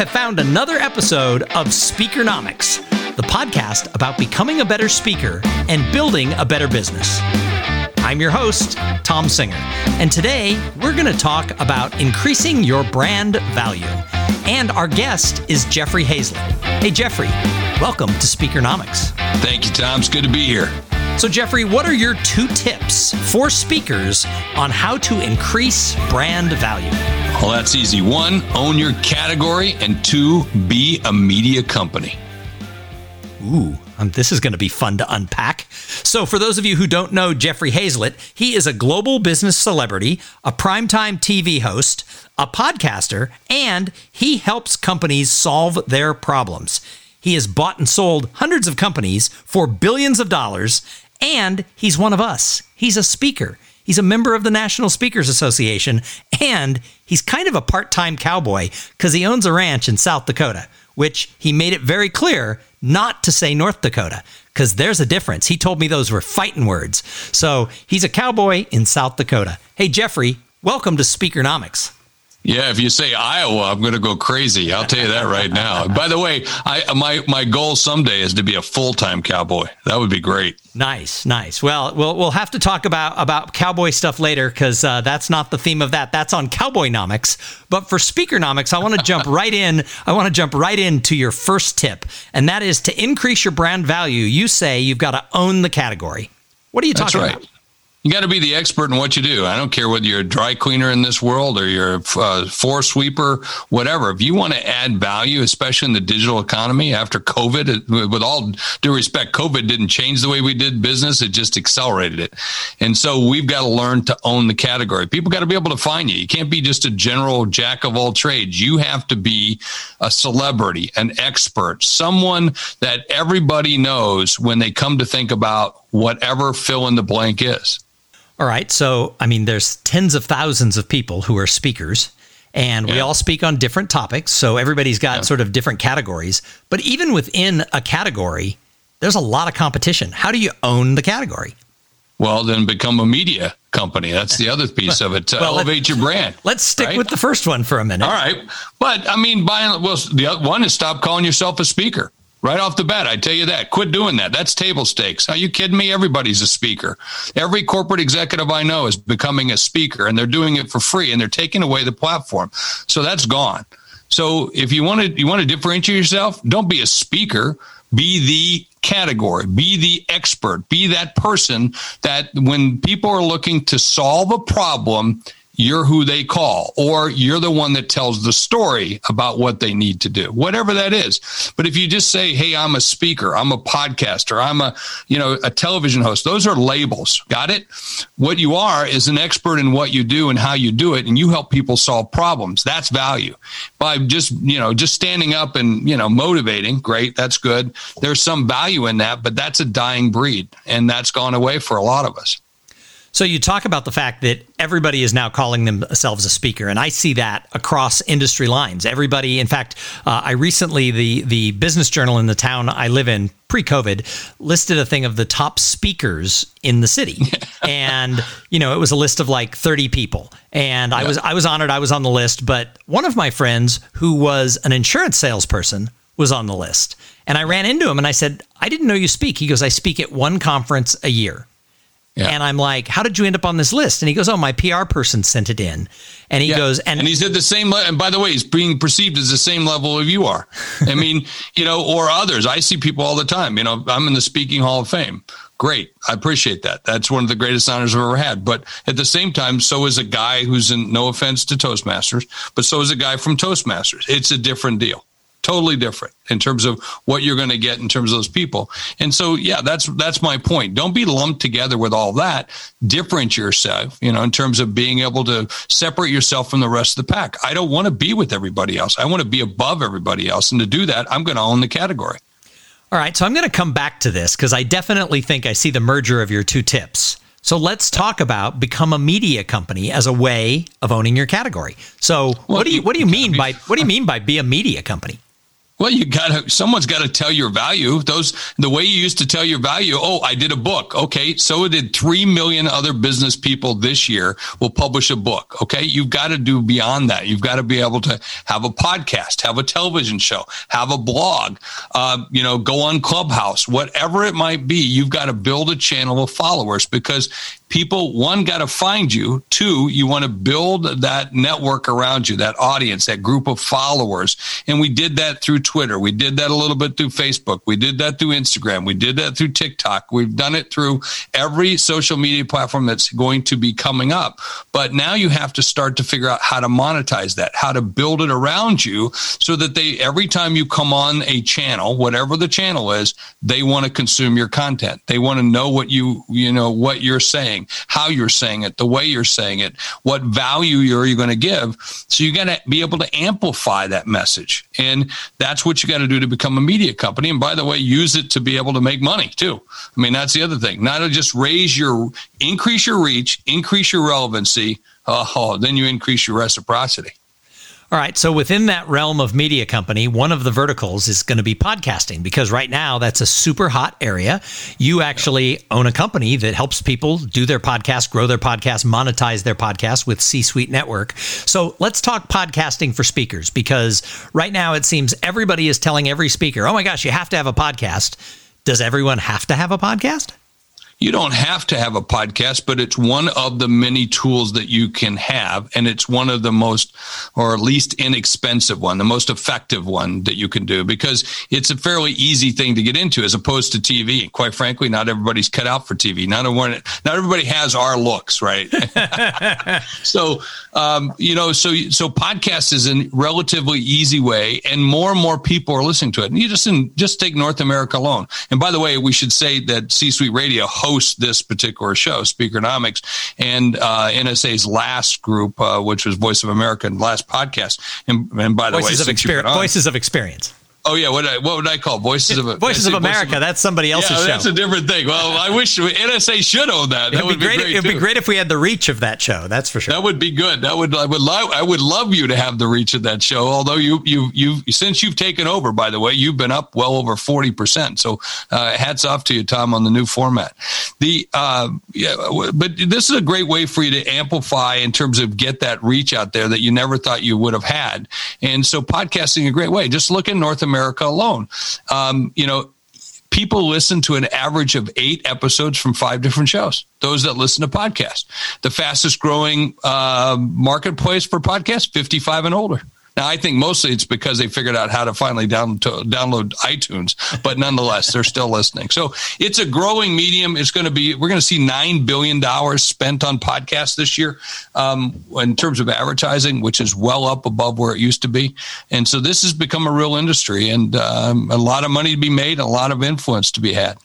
have found another episode of Speakernomics, the podcast about becoming a better speaker and building a better business. I'm your host, Tom Singer, and today we're going to talk about increasing your brand value. And our guest is Jeffrey Hayzlett. Hey, Jeffrey, welcome to Speakernomics. Thank you, Tom. It's good to be here. So, Jeffrey, what are your two tips for speakers on how to increase brand value? Well, that's easy. One, own your category, and two, be a media company. Ooh, um, this is going to be fun to unpack. So, for those of you who don't know Jeffrey Hayzlett, he is a global business celebrity, a primetime TV host, a podcaster, and he helps companies solve their problems. He has bought and sold hundreds of companies for billions of dollars and he's one of us. He's a speaker. He's a member of the National Speakers Association, and he's kind of a part time cowboy because he owns a ranch in South Dakota, which he made it very clear not to say North Dakota because there's a difference. He told me those were fighting words. So he's a cowboy in South Dakota. Hey, Jeffrey, welcome to Speakernomics. Yeah, if you say Iowa, I'm going to go crazy. I'll tell you that right now. By the way, I my my goal someday is to be a full time cowboy. That would be great. Nice, nice. Well, we'll we'll have to talk about about cowboy stuff later because uh, that's not the theme of that. That's on Cowboynomics. But for Speakernomics, I want to jump right in. I want to jump right into your first tip, and that is to increase your brand value. You say you've got to own the category. What are you talking right. about? You got to be the expert in what you do. I don't care whether you're a dry cleaner in this world or you're a uh, floor sweeper, whatever. If you want to add value, especially in the digital economy after COVID, with all due respect, COVID didn't change the way we did business. It just accelerated it. And so we've got to learn to own the category. People got to be able to find you. You can't be just a general jack of all trades. You have to be a celebrity, an expert, someone that everybody knows when they come to think about whatever fill in the blank is. All right. So, I mean, there's tens of thousands of people who are speakers, and yeah. we all speak on different topics. So, everybody's got yeah. sort of different categories. But even within a category, there's a lot of competition. How do you own the category? Well, then become a media company. That's the other piece of it to well, elevate your brand. Let's stick right? with the first one for a minute. All right. But I mean, by well, the other one is stop calling yourself a speaker. Right off the bat, I tell you that. Quit doing that. That's table stakes. Are you kidding me? Everybody's a speaker. Every corporate executive I know is becoming a speaker and they're doing it for free and they're taking away the platform. So that's gone. So if you want to you want to differentiate yourself, don't be a speaker, be the category, be the expert, be that person that when people are looking to solve a problem, you're who they call, or you're the one that tells the story about what they need to do, whatever that is. But if you just say, Hey, I'm a speaker, I'm a podcaster, I'm a, you know, a television host, those are labels. Got it? What you are is an expert in what you do and how you do it. And you help people solve problems. That's value by just, you know, just standing up and, you know, motivating. Great. That's good. There's some value in that, but that's a dying breed and that's gone away for a lot of us. So you talk about the fact that everybody is now calling themselves a speaker, and I see that across industry lines. Everybody, in fact, uh, I recently the the business journal in the town I live in pre-COVID listed a thing of the top speakers in the city, and you know it was a list of like thirty people, and I was I was honored I was on the list, but one of my friends who was an insurance salesperson was on the list, and I ran into him and I said I didn't know you speak. He goes I speak at one conference a year. Yeah. And I'm like, how did you end up on this list? And he goes, oh, my PR person sent it in. And he yeah. goes, and, and he's at the same level. And by the way, he's being perceived as the same level of you are. I mean, you know, or others. I see people all the time. You know, I'm in the Speaking Hall of Fame. Great. I appreciate that. That's one of the greatest honors I've ever had. But at the same time, so is a guy who's in no offense to Toastmasters, but so is a guy from Toastmasters. It's a different deal totally different in terms of what you're going to get in terms of those people. And so, yeah, that's that's my point. Don't be lumped together with all that. Differentiate yourself, you know, in terms of being able to separate yourself from the rest of the pack. I don't want to be with everybody else. I want to be above everybody else, and to do that, I'm going to own the category. All right, so I'm going to come back to this because I definitely think I see the merger of your two tips. So let's talk about become a media company as a way of owning your category. So well, what do you what do you mean by what do you mean by be a media company? Well, you got to, someone's got to tell your value. Those, the way you used to tell your value, oh, I did a book. Okay. So did 3 million other business people this year will publish a book. Okay. You've got to do beyond that. You've got to be able to have a podcast, have a television show, have a blog, uh, you know, go on Clubhouse, whatever it might be. You've got to build a channel of followers because people one got to find you. Two you want to build that network around you that audience that group of followers. And we did that through twitter. We did that a little bit through facebook. We did that through instagram. We did that through tiktok. We've done it through every social media platform that's going to be coming up. But now you have to start to figure out how to monetize that how to build it around you so that they every time you come on a channel whatever the channel is they want to consume your content. They want to know what you you know what you're saying saying, how you're saying it, the way you're saying it, what value you're you going to give. So you got to be able to amplify that message. And that's what you got to do to become a media company. And by the way, use it to be able to make money too. I mean, that's the other thing. Not to just raise your, increase your reach, increase your relevancy. Oh, then you increase your reciprocity. All right. So within that realm of media company, one of the verticals is going to be podcasting because right now that's a super hot area. You actually own a company that helps people do their podcast, grow their podcast, monetize their podcast with C Suite Network. So let's talk podcasting for speakers because right now it seems everybody is telling every speaker, oh my gosh, you have to have a podcast. Does everyone have to have a podcast? You don't have to have a podcast, but it's one of the many tools that you can have. And it's one of the most, or least inexpensive one, the most effective one that you can do because it's a fairly easy thing to get into as opposed to TV. And quite frankly, not everybody's cut out for TV. Not everyone, not everybody has our looks, right? so, um, you know, so, so podcast is a relatively easy way and more and more people are listening to it. And you just, in, just take North America alone. And by the way, we should say that C Suite Radio hosts host this particular show, Speakernomics, and uh, NSA's last group, uh, which was Voice of America, and last podcast. And, and by the Voices way, of experience, Voices of Experience. Oh yeah, what I, what would I call Voices of Voices of America? Voice of, that's somebody else's yeah, show. That's a different thing. Well, I wish NSA should own that. That it'd would be great. Be great it'd too. be great if we had the reach of that show. That's for sure. That would be good. That would I would love I would love you to have the reach of that show. Although you you you since you've taken over, by the way, you've been up well over forty percent. So uh, hats off to you, Tom, on the new format. The uh, yeah, but this is a great way for you to amplify in terms of get that reach out there that you never thought you would have had. And so podcasting a great way. Just look in North America alone um, you know, people listen to an average of eight episodes from five different shows. Those that listen to podcasts, the fastest growing uh, marketplace for podcasts, 55 and older. Now, I think mostly it's because they figured out how to finally down to download iTunes, but nonetheless, they're still listening. So it's a growing medium. It's going to be, we're going to see $9 billion spent on podcasts this year um, in terms of advertising, which is well up above where it used to be. And so this has become a real industry and um, a lot of money to be made, a lot of influence to be had.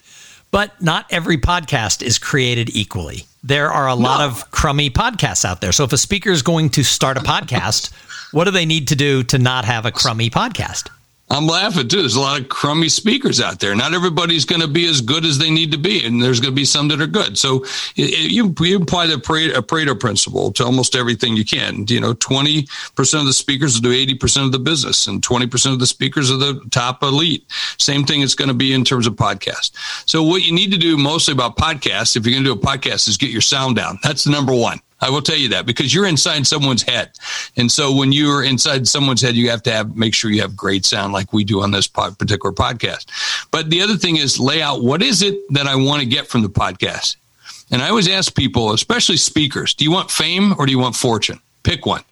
But not every podcast is created equally. There are a lot of crummy podcasts out there. So if a speaker is going to start a podcast, what do they need to do to not have a crummy podcast? I'm laughing too. There's a lot of crummy speakers out there. Not everybody's going to be as good as they need to be, and there's going to be some that are good. So it, you, you apply the Pareto principle to almost everything you can. You know, 20% of the speakers will do 80% of the business, and 20% of the speakers are the top elite. Same thing it's going to be in terms of podcast. So what you need to do mostly about podcasts, if you're going to do a podcast, is get your sound down. That's the number one. I will tell you that because you're inside someone's head. And so when you're inside someone's head, you have to have, make sure you have great sound like we do on this particular podcast. But the other thing is lay out what is it that I want to get from the podcast? And I always ask people, especially speakers, do you want fame or do you want fortune? Pick one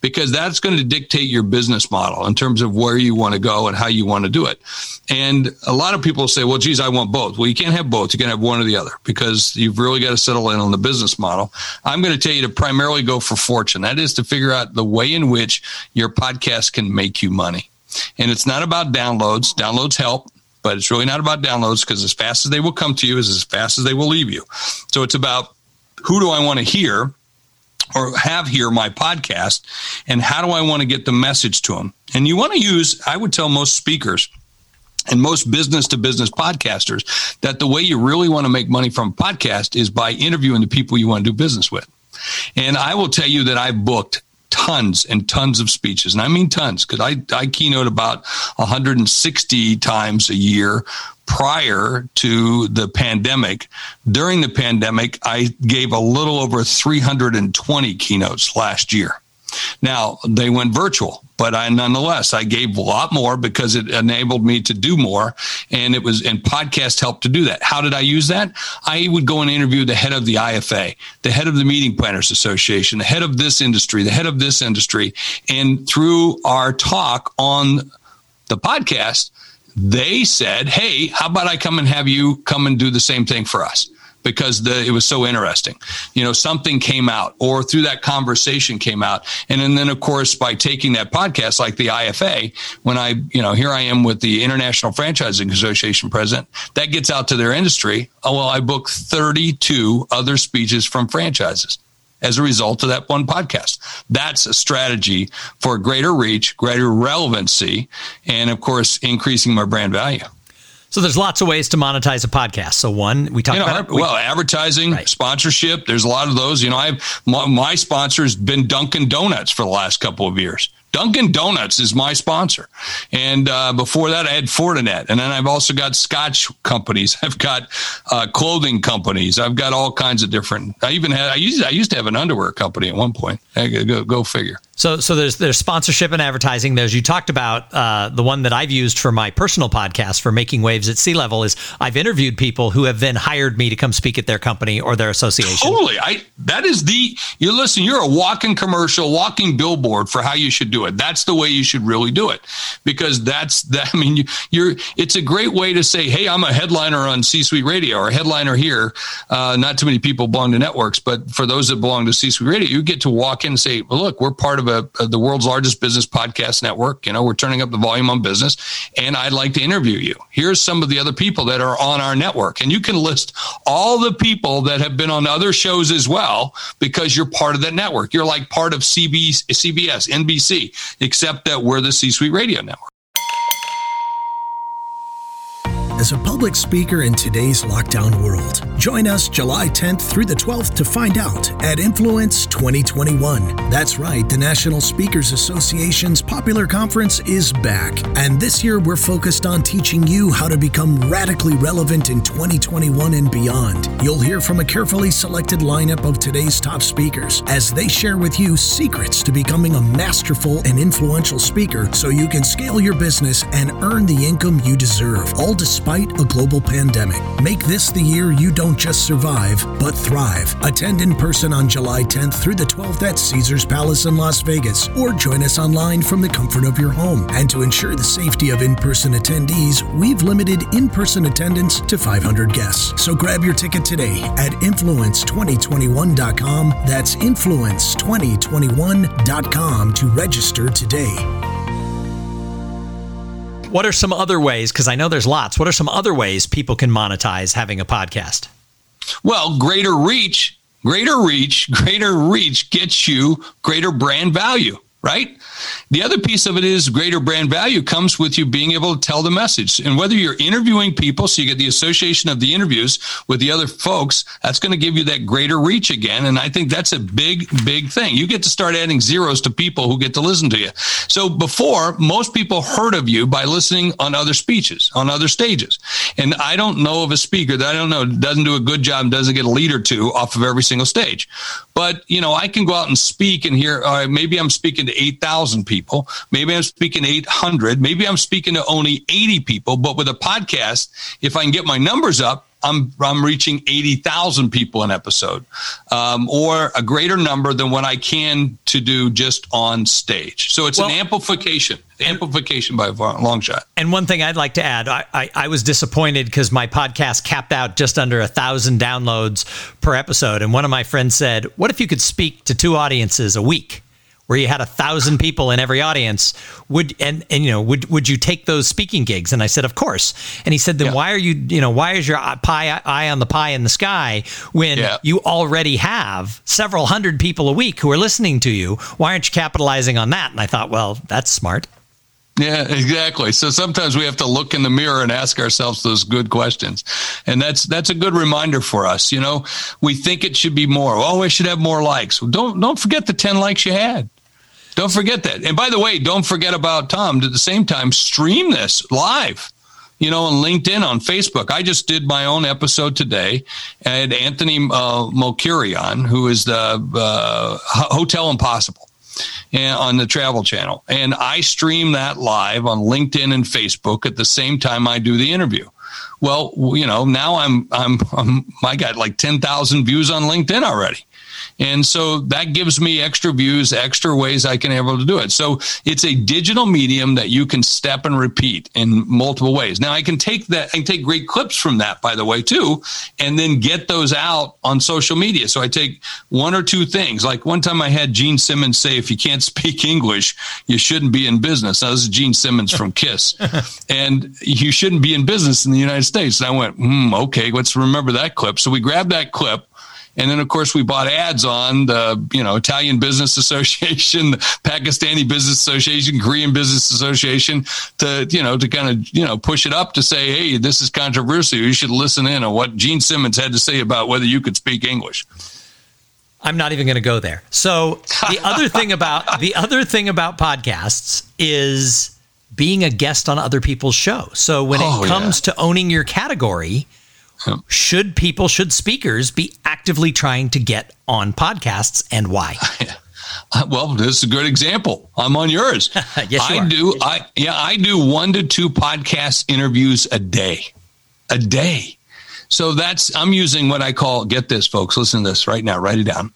because that's going to dictate your business model in terms of where you want to go and how you want to do it. And a lot of people say, well, geez, I want both. Well, you can't have both. You can have one or the other because you've really got to settle in on the business model. I'm going to tell you to primarily go for fortune. That is to figure out the way in which your podcast can make you money. And it's not about downloads. Downloads help but it's really not about downloads because as fast as they will come to you is as fast as they will leave you. So it's about who do I want to hear or have here my podcast and how do I want to get the message to them? And you want to use, I would tell most speakers and most business to business podcasters that the way you really want to make money from a podcast is by interviewing the people you want to do business with. And I will tell you that I've booked tons and tons of speeches, and I mean tons, because I, I keynote about 160 times a year prior to the pandemic. During the pandemic, I gave a little over 320 keynotes last year. Now they went virtual, but I nonetheless I gave a lot more because it enabled me to do more, and it was and podcast helped to do that. How did I use that? I would go and interview the head of the IFA, the head of the Meeting Planners Association, the head of this industry, the head of this industry, and through our talk on the podcast, they said, "Hey, how about I come and have you come and do the same thing for us?" Because the, it was so interesting. You know, something came out or through that conversation came out. And, and then, of course, by taking that podcast, like the IFA, when I, you know, here I am with the International Franchising Association president, that gets out to their industry. Oh, well, I booked 32 other speeches from franchises as a result of that one podcast. That's a strategy for greater reach, greater relevancy, and of course, increasing my brand value. So there's lots of ways to monetize a podcast. So one, we talked you know, about we, well, advertising, right. sponsorship. There's a lot of those. You know, I've my, my sponsor's been Dunkin' Donuts for the last couple of years. Dunkin' Donuts is my sponsor. And uh, before that, I had Fortinet. And then I've also got Scotch companies. I've got uh, clothing companies. I've got all kinds of different. I even had, I used, I used to have an underwear company at one point. Go, go figure. So, so there's there's sponsorship and advertising. There's you talked about uh, the one that I've used for my personal podcast for making waves at C-level is I've interviewed people who have then hired me to come speak at their company or their association. Totally, I that is the you listen. You're a walking commercial, walking billboard for how you should do it. That's the way you should really do it because that's that. I mean, you, you're it's a great way to say, hey, I'm a headliner on C-suite radio or a headliner here. Uh, not too many people belong to networks, but for those that belong to C-suite radio, you get to walk in and say, well, look, we're part of a, a, the world's largest business podcast network. You know, we're turning up the volume on business, and I'd like to interview you. Here's some of the other people that are on our network, and you can list all the people that have been on other shows as well because you're part of that network. You're like part of CBS, CBS, NBC, except that we're the C-suite radio network. as a public speaker in today's lockdown world. Join us July 10th through the 12th to find out at Influence 2021. That's right, the National Speakers Association's popular conference is back. And this year we're focused on teaching you how to become radically relevant in 2021 and beyond. You'll hear from a carefully selected lineup of today's top speakers as they share with you secrets to becoming a masterful and influential speaker so you can scale your business and earn the income you deserve, all despite a global pandemic. Make this the year you don't just survive, but thrive. Attend in person on July 10th through the 12th at Caesars Palace in Las Vegas, or join us online from the comfort of your home. And to ensure the safety of in person attendees, we've limited in person attendance to 500 guests. So grab your ticket today at influence2021.com. That's influence2021.com to register today. What are some other ways? Because I know there's lots. What are some other ways people can monetize having a podcast? Well, greater reach, greater reach, greater reach gets you greater brand value right? The other piece of it is greater brand value comes with you being able to tell the message. And whether you're interviewing people, so you get the association of the interviews with the other folks, that's going to give you that greater reach again. And I think that's a big, big thing. You get to start adding zeros to people who get to listen to you. So before, most people heard of you by listening on other speeches, on other stages. And I don't know of a speaker that I don't know doesn't do a good job, doesn't get a lead or two off of every single stage. But, you know, I can go out and speak and hear, uh, maybe I'm speaking to 8,000 people. Maybe I'm speaking 800. Maybe I'm speaking to only 80 people. But with a podcast, if I can get my numbers up, I'm, I'm reaching 80,000 people an episode, um, or a greater number than what I can to do just on stage. So it's well, an amplification, amplification by a long shot. And one thing I'd like to add, I, I, I was disappointed because my podcast capped out just under a thousand downloads per episode. And one of my friends said, what if you could speak to two audiences a week? Where you had a thousand people in every audience would and and you know would would you take those speaking gigs and i said of course and he said then yeah. why are you you know why is your pie eye on the pie in the sky when yeah. you already have several hundred people a week who are listening to you why aren't you capitalizing on that and i thought well that's smart yeah, exactly. So sometimes we have to look in the mirror and ask ourselves those good questions. And that's that's a good reminder for us. You know, we think it should be more. Oh, I should have more likes. Don't don't forget the 10 likes you had. Don't forget that. And by the way, don't forget about Tom. At the same time, stream this live you know, on LinkedIn, on Facebook. I just did my own episode today. and Anthony uh, who is the uh, Hotel Impossible and on the Travel Channel, and I stream that live on LinkedIn and Facebook at the same time I do the interview. Well, you know, now I'm I'm, I'm I got like ten thousand views on LinkedIn already. And so that gives me extra views, extra ways I can able to do it. So it's a digital medium that you can step and repeat in multiple ways. Now I can take that, I can take great clips from that, by the way, too, and then get those out on social media. So I take one or two things. Like one time I had Gene Simmons say, if you can't speak English, you shouldn't be in business. Now this is Gene Simmons from Kiss. and you shouldn't be in business in the United States. And I went, hmm, okay, let's remember that clip. So we grabbed that clip and then, of course, we bought ads on the, you know, Italian Business Association, the Pakistani Business Association, Korean Business Association to, you know, to kind of, you know, push it up to say, hey, this is controversial. You should listen in on what Gene Simmons had to say about whether you could speak English. I'm not even going to go there. So the other thing about the other thing about podcasts is being a guest on other people's show. So when oh, it comes yeah. to owning your category, should people, should speakers be actively trying to get on podcasts and why? Uh, well, this is a good example. I'm on yours. yes, I are. do. I yeah, I do one to two podcast interviews a day, a day. So that's I'm using what I call. Get this, folks. Listen to this right now. Write it down.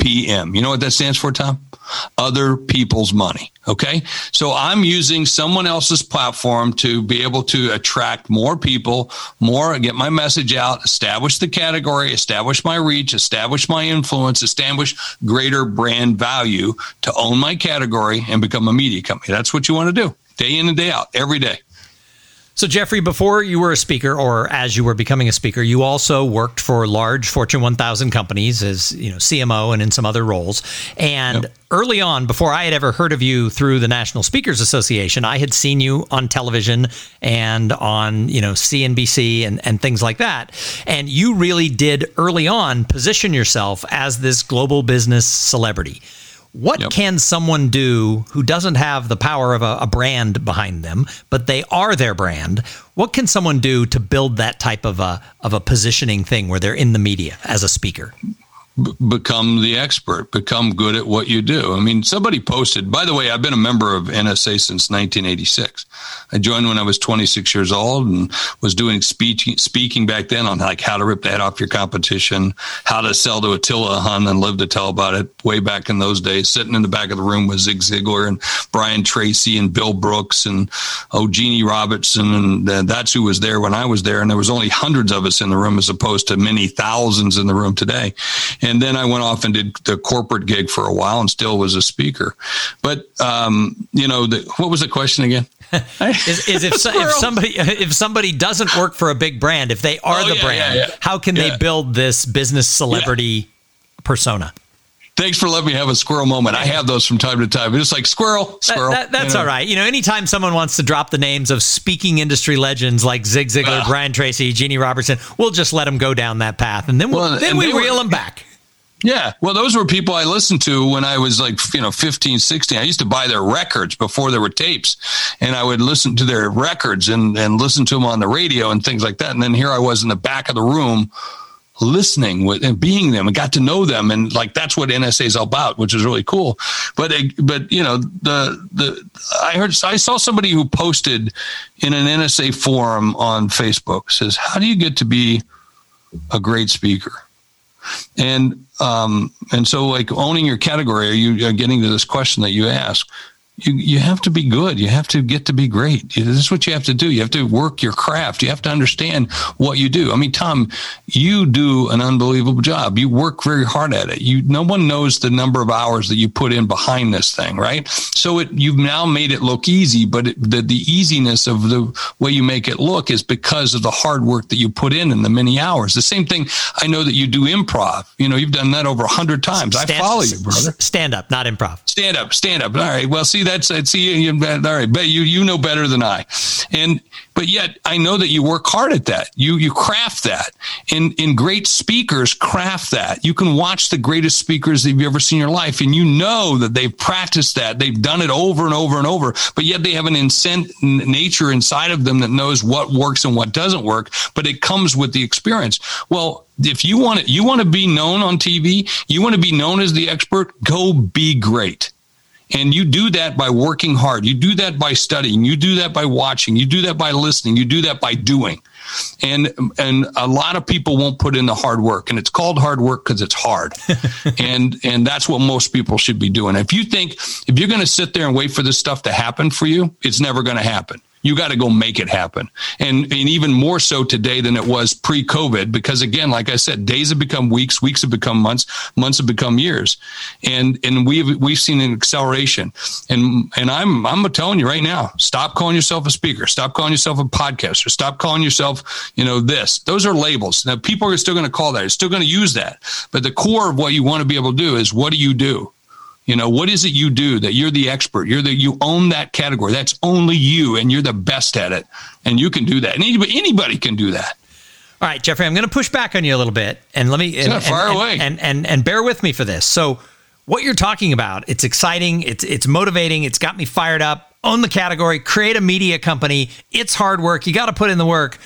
OPM. You know what that stands for, Tom? other people's money. Okay. So I'm using someone else's platform to be able to attract more people, more, get my message out, establish the category, establish my reach, establish my influence, establish greater brand value to own my category and become a media company. That's what you want to do day in and day out, every day. So, Jeffrey, before you were a speaker, or as you were becoming a speaker, you also worked for large Fortune 1000 companies as you know CMO and in some other roles. And yep. early on, before I had ever heard of you through the National Speakers Association, I had seen you on television and on you know CNBC and and things like that. And you really did early on position yourself as this global business celebrity. What yep. can someone do who doesn't have the power of a, a, brand behind them, but they are their brand? What can someone do to build that type of a of a positioning thing where they're in the media as a speaker? Become the expert, become good at what you do. I mean, somebody posted, by the way, I've been a member of NSA since 1986. I joined when I was 26 years old and was doing speech, speaking back then on like how to rip the head off your competition, how to sell to Attila Hun and live to tell about it way back in those days. Sitting in the back of the room with Zig Ziglar and Brian Tracy and Bill Brooks and oh, Jeannie Robertson. And that's who was there when I was there. And there was only hundreds of us in the room as opposed to many thousands in the room today. And then I went off and did the corporate gig for a while and still was a speaker. But, um, you know, the, what was the question again? is, is if, so, if somebody if somebody doesn't work for a big brand, if they are oh, the yeah, brand, yeah, yeah. how can they build this business celebrity persona? Thanks for letting me have a squirrel moment. I have those from time to time. It's like squirrel, squirrel. That, that, that's you know? all right. You know, anytime someone wants to drop the names of speaking industry legends like Zig Ziglar, Brian Tracy, Jeannie Robertson, we'll just let them go down that path, and then we'll, well, then we reel were, them back. Yeah. Well, those were people I listened to when I was like, you know, 15, 16. I used to buy their records before there were tapes and I would listen to their records and, and listen to them on the radio and things like that. And then here I was in the back of the room listening with and being them and got to know them. And like, that's what NSA is all about, which is really cool. But, but, you know, the, the, I heard, I saw somebody who posted in an NSA forum on Facebook says, how do you get to be a great speaker? And um, and so like owning your category, are you getting to this question that you ask? You, you have to be good. You have to get to be great. This is what you have to do. You have to work your craft. You have to understand what you do. I mean, Tom, you do an unbelievable job. You work very hard at it. You, no one knows the number of hours that you put in behind this thing, right? So it, you've now made it look easy, but it, the, the easiness of the way you make it look is because of the hard work that you put in and the many hours. The same thing. I know that you do improv. You know, you've done that over a hundred times. Stand, I follow you, brother. Stand up, not improv. Stand up, stand up. All right. Well, see, that's it. see you, all right, but you you know better than I, and but yet I know that you work hard at that. You you craft that, and and great speakers craft that. You can watch the greatest speakers that you've ever seen in your life, and you know that they've practiced that. They've done it over and over and over, but yet they have an incent nature inside of them that knows what works and what doesn't work. But it comes with the experience. Well, if you want to, you want to be known on TV, you want to be known as the expert, go be great. And you do that by working hard. You do that by studying. You do that by watching. You do that by listening. You do that by doing. And and a lot of people won't put in the hard work, and it's called hard work because it's hard. and and that's what most people should be doing. If you think if you're going to sit there and wait for this stuff to happen for you, it's never going to happen you got to go make it happen. And, and even more so today than it was pre COVID, because again, like I said, days have become weeks, weeks have become months, months have become years. And, and we've, we've seen an acceleration. And, and I'm, I'm telling you right now, stop calling yourself a speaker, stop calling yourself a podcaster, stop calling yourself, you know, this. Those are labels. Now people are still going to call that, are still going to use that. But the core of what you want to be able to do is what do you do? You know, what is it you do that you're the expert? You're the you own that category. That's only you, and you're the best at it, and you can do that. And anybody, anybody can do that. All right, Jeffrey, I'm going to push back on you a little bit, and let me and, far and, away, and, and and and bear with me for this. So, what you're talking about, it's exciting, it's it's motivating, it's got me fired up. Own the category, create a media company. It's hard work. You got to put in the work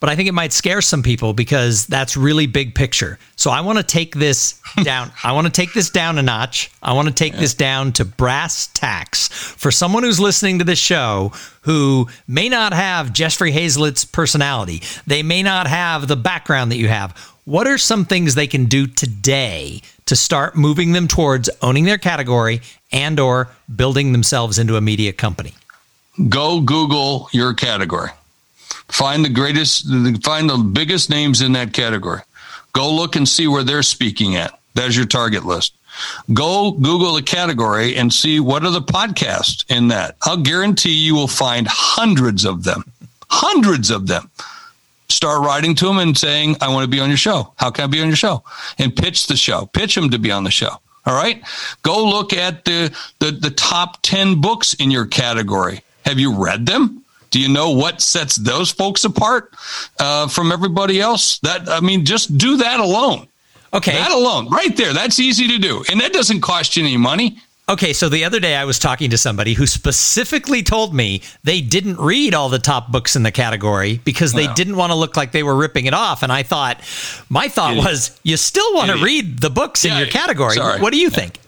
but I think it might scare some people because that's really big picture. So I want to take this down. I want to take this down a notch. I want to take yeah. this down to brass tacks for someone who's listening to this show who may not have Jeffrey Hayzlett's personality. They may not have the background that you have. What are some things they can do today to start moving them towards owning their category and or building themselves into a media company? Go Google your category. Find the greatest, find the biggest names in that category. Go look and see where they're speaking at. That's your target list. Go Google the category and see what are the podcasts in that. I'll guarantee you will find hundreds of them, hundreds of them. Start writing to them and saying, I want to be on your show. How can I be on your show? And pitch the show, pitch them to be on the show. All right. Go look at the, the, the top 10 books in your category. Have you read them? Do you know what sets those folks apart uh, from everybody else? That I mean, just do that alone. Okay, that alone, right there. That's easy to do, and that doesn't cost you any money. Okay, so the other day I was talking to somebody who specifically told me they didn't read all the top books in the category because they didn't want to look like they were ripping it off. And I thought, my thought Idiot. was, you still want Idiot. to read the books yeah, in your category. Sorry. What do you yeah. think?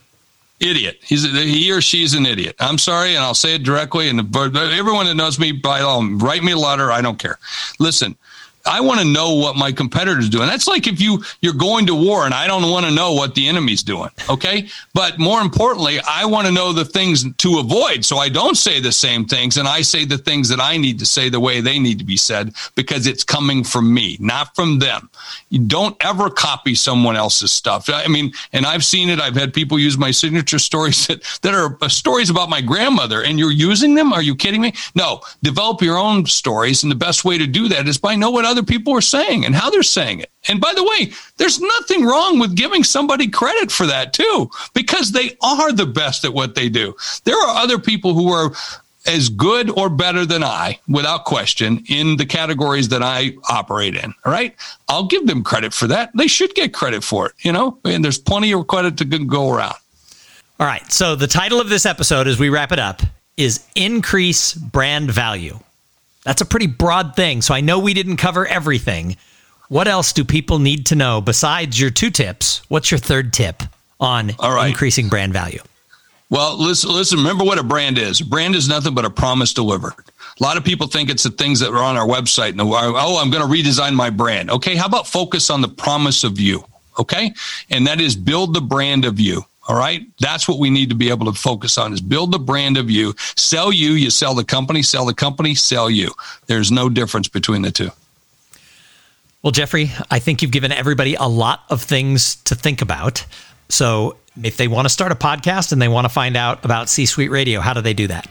Idiot. He's he or she's an idiot. I'm sorry, and I'll say it directly. And everyone that knows me, by all, write me a letter. I don't care. Listen, I want to know what my competitors doing. That's like if you you're going to war and I don't want to know what the enemy's doing. Okay, but more importantly, I want to know the things to avoid so I don't say the same things and I say the things that I need to say the way they need to be said because it's coming from me, not from them. You don't ever copy someone else's stuff. I mean, and I've seen it. I've had people use my signature stories that, that are uh, stories about my grandmother, and you're using them. Are you kidding me? No, develop your own stories, and the best way to do that is by know what other people are saying and how they're saying it. And by the way, there's nothing wrong with giving somebody credit for that too, because they are the best at what they do. There are other people who are as good or better than I, without question, in the categories that I operate in. All right. I'll give them credit for that. They should get credit for it, you know, and there's plenty of credit to go around. All right. So the title of this episode, as we wrap it up, is Increase Brand Value. That's a pretty broad thing. So I know we didn't cover everything. What else do people need to know besides your two tips? What's your third tip on increasing brand value? Well, listen, listen, remember what a brand is. A brand is nothing but a promise delivered. A lot of people think it's the things that are on our website. And oh, I'm going to redesign my brand. Okay, how about focus on the promise of you? Okay, and that is build the brand of you. All right. That's what we need to be able to focus on is build the brand of you. Sell you, you sell the company, sell the company, sell you. There's no difference between the two. Well, Jeffrey, I think you've given everybody a lot of things to think about. So if they want to start a podcast and they want to find out about C Suite Radio, how do they do that?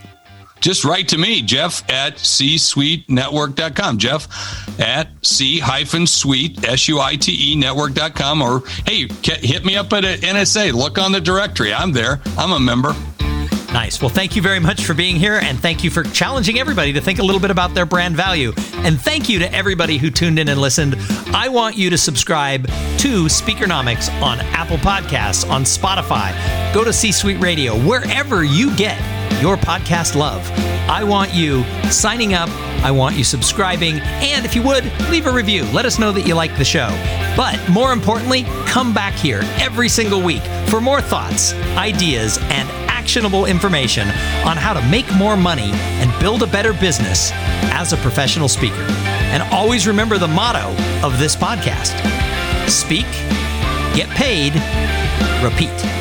Just write to me, Jeff at c-suitenetwork.com. Jeff at c hyphen suite, S-U-I-T-E network.com. Or, hey, hit me up at NSA. Look on the directory. I'm there. I'm a member. Nice. Well, thank you very much for being here, and thank you for challenging everybody to think a little bit about their brand value. And thank you to everybody who tuned in and listened. I want you to subscribe to Speakernomics on Apple Podcasts, on Spotify. Go to C Suite Radio, wherever you get your podcast love. I want you signing up. I want you subscribing. And if you would, leave a review. Let us know that you like the show. But more importantly, come back here every single week for more thoughts, ideas, and actionable information on how to make more money and build a better business as a professional speaker. And always remember the motto of this podcast speak, get paid, repeat.